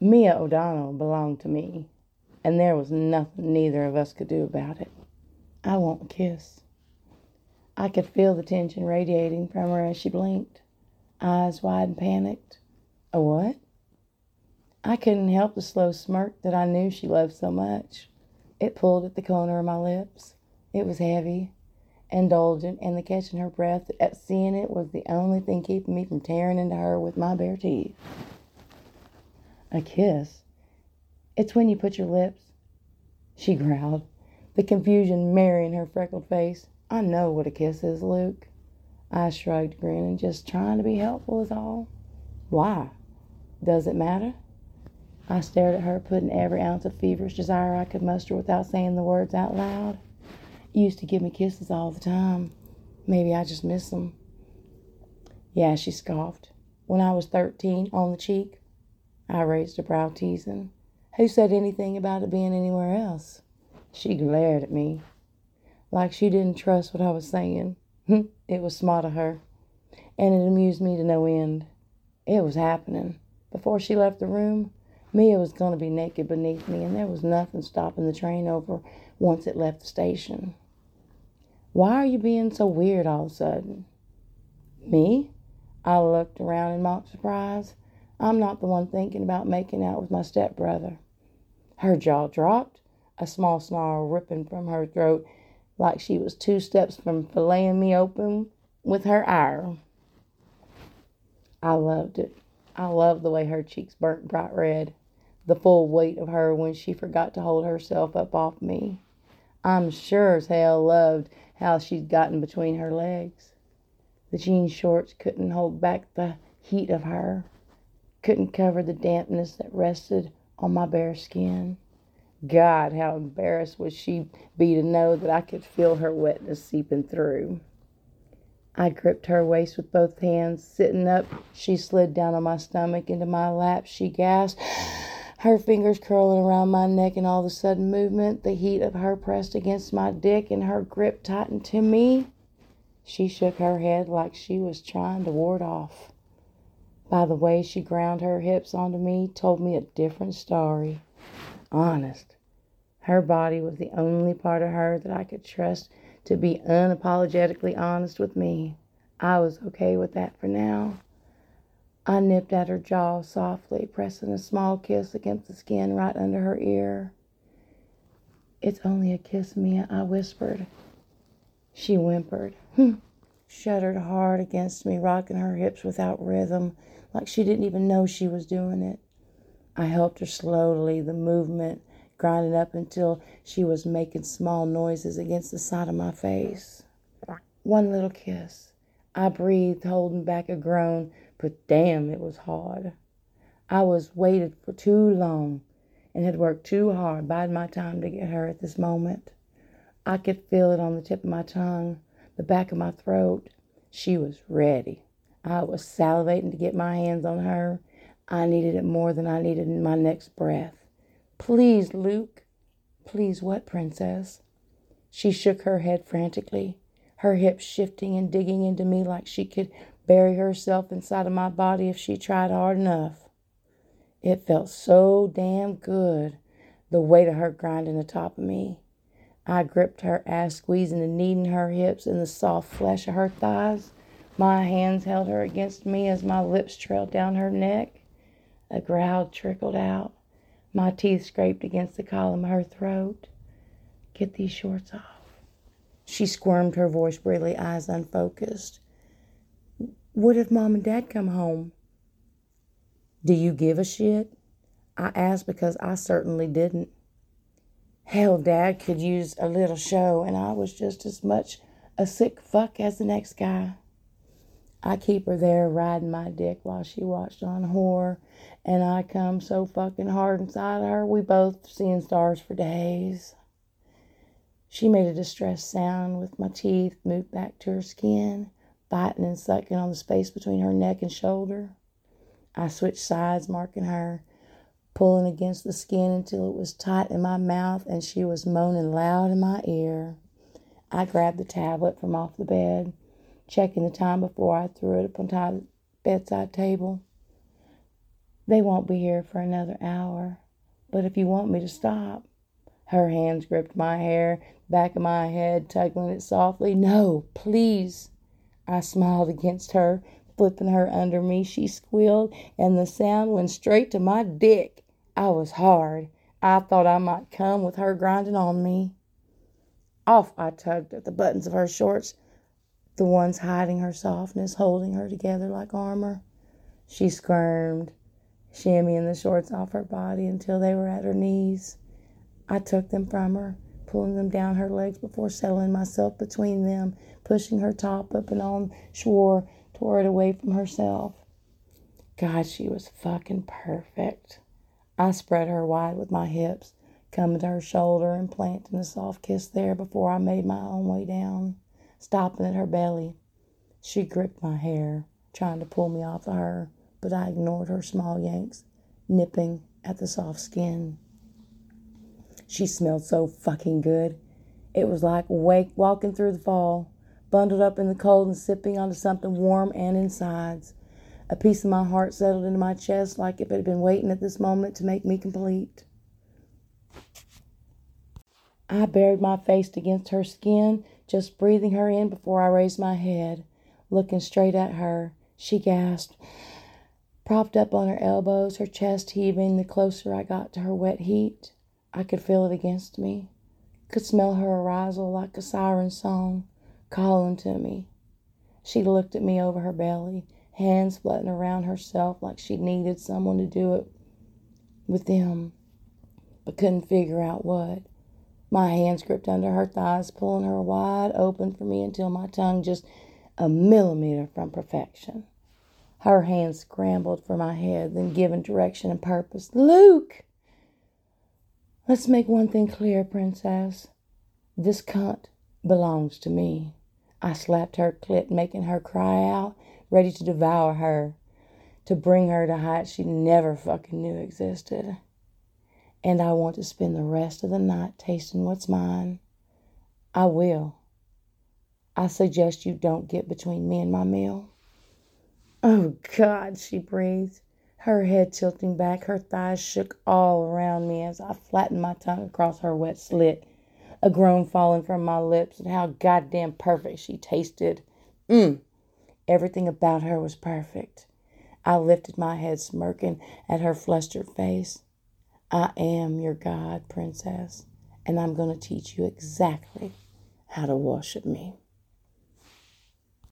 Mia O'Donnell belonged to me, and there was nothing neither of us could do about it. I won't kiss. I could feel the tension radiating from her as she blinked, eyes wide and panicked. A what? I couldn't help the slow smirk that I knew she loved so much. It pulled at the corner of my lips. It was heavy, indulgent, and the catching her breath at seeing it was the only thing keeping me from tearing into her with my bare teeth. A kiss? It's when you put your lips. She growled, the confusion marrying her freckled face. I know what a kiss is, Luke. I shrugged, grinning, just trying to be helpful is all. Why? Does it matter? I stared at her, putting every ounce of feverish desire I could muster without saying the words out loud. You used to give me kisses all the time. Maybe I just miss them. Yeah, she scoffed. When I was thirteen, on the cheek. I raised a brow, teasing. Who said anything about it being anywhere else? She glared at me, like she didn't trust what I was saying. Hmm, it was smart of her, and it amused me to no end. It was happening. Before she left the room, Mia was going to be naked beneath me, and there was nothing stopping the train over once it left the station. Why are you being so weird all of a sudden? Me? I looked around in mock surprise. I'm not the one thinking about making out with my stepbrother. Her jaw dropped, a small snarl ripping from her throat like she was two steps from filleting me open with her ire. I loved it. I loved the way her cheeks burnt bright red the full weight of her when she forgot to hold herself up off me. I'm sure as hell loved how she'd gotten between her legs. The jean shorts couldn't hold back the heat of her, couldn't cover the dampness that rested on my bare skin. God, how embarrassed would she be to know that I could feel her wetness seeping through. I gripped her waist with both hands. Sitting up, she slid down on my stomach into my lap. She gasped her fingers curling around my neck, and all a sudden movement, the heat of her pressed against my dick, and her grip tightened to me. She shook her head like she was trying to ward off. By the way she ground her hips onto me, told me a different story. Honest. Her body was the only part of her that I could trust to be unapologetically honest with me. I was okay with that for now. I nipped at her jaw softly, pressing a small kiss against the skin right under her ear. It's only a kiss, Mia, I whispered. She whimpered, hmm. Shuddered hard against me, rocking her hips without rhythm, like she didn't even know she was doing it. I helped her slowly, the movement grinding up until she was making small noises against the side of my face. One little kiss. I breathed, holding back a groan but damn, it was hard. I was waited for too long and had worked too hard, biding my time to get her at this moment. I could feel it on the tip of my tongue, the back of my throat. She was ready. I was salivating to get my hands on her. I needed it more than I needed my next breath. Please, Luke. Please, what, Princess? She shook her head frantically, her hips shifting and digging into me like she could bury herself inside of my body if she tried hard enough. It felt so damn good, the weight of her grinding the top of me. I gripped her ass, squeezing and kneading her hips in the soft flesh of her thighs. My hands held her against me as my lips trailed down her neck. A growl trickled out. My teeth scraped against the column of her throat. Get these shorts off. She squirmed, her voice brilliant, eyes unfocused. What if mom and dad come home? Do you give a shit? I asked because I certainly didn't. Hell, dad could use a little show, and I was just as much a sick fuck as the next guy. I keep her there riding my dick while she watched on horror, and I come so fucking hard inside her, we both seeing stars for days. She made a distressed sound with my teeth moved back to her skin biting and sucking on the space between her neck and shoulder. I switched sides, marking her, pulling against the skin until it was tight in my mouth and she was moaning loud in my ear. I grabbed the tablet from off the bed, checking the time before I threw it upon the bedside table. They won't be here for another hour. But if you want me to stop. Her hands gripped my hair, back of my head, tugging it softly. No, please. I smiled against her, flipping her under me. She squealed, and the sound went straight to my dick. I was hard. I thought I might come with her grinding on me. Off I tugged at the buttons of her shorts, the ones hiding her softness, holding her together like armor. She squirmed, shimmying the shorts off her body until they were at her knees. I took them from her, pulling them down her legs before settling myself between them, pushing her top up and on, swore, tore it away from herself. God, she was fucking perfect. I spread her wide with my hips, coming to her shoulder and planting a soft kiss there before I made my own way down, stopping at her belly. She gripped my hair, trying to pull me off of her, but I ignored her small yanks, nipping at the soft skin. She smelled so fucking good. It was like wake walking through the fall, bundled up in the cold and sipping onto something warm and insides. A piece of my heart settled into my chest like it had been waiting at this moment to make me complete. I buried my face against her skin, just breathing her in before I raised my head. Looking straight at her, she gasped, propped up on her elbows, her chest heaving the closer I got to her wet heat. I could feel it against me, could smell her arousal like a siren song calling to me. She looked at me over her belly, hands flutting around herself like she needed someone to do it with them, but couldn't figure out what. My hands gripped under her thighs, pulling her wide open for me until my tongue just a millimeter from perfection. Her hands scrambled for my head, then given direction and purpose. Luke! Let's make one thing clear, Princess. This cunt belongs to me. I slapped her clit, making her cry out, ready to devour her, to bring her to heights she never fucking knew existed. And I want to spend the rest of the night tasting what's mine. I will. I suggest you don't get between me and my meal. Oh, God, she breathed her head tilting back, her thighs shook all around me as I flattened my tongue across her wet slit, a groan falling from my lips and how goddamn perfect she tasted. Mmm. Everything about her was perfect. I lifted my head, smirking at her flustered face. I am your God, princess, and I'm going to teach you exactly how to worship me.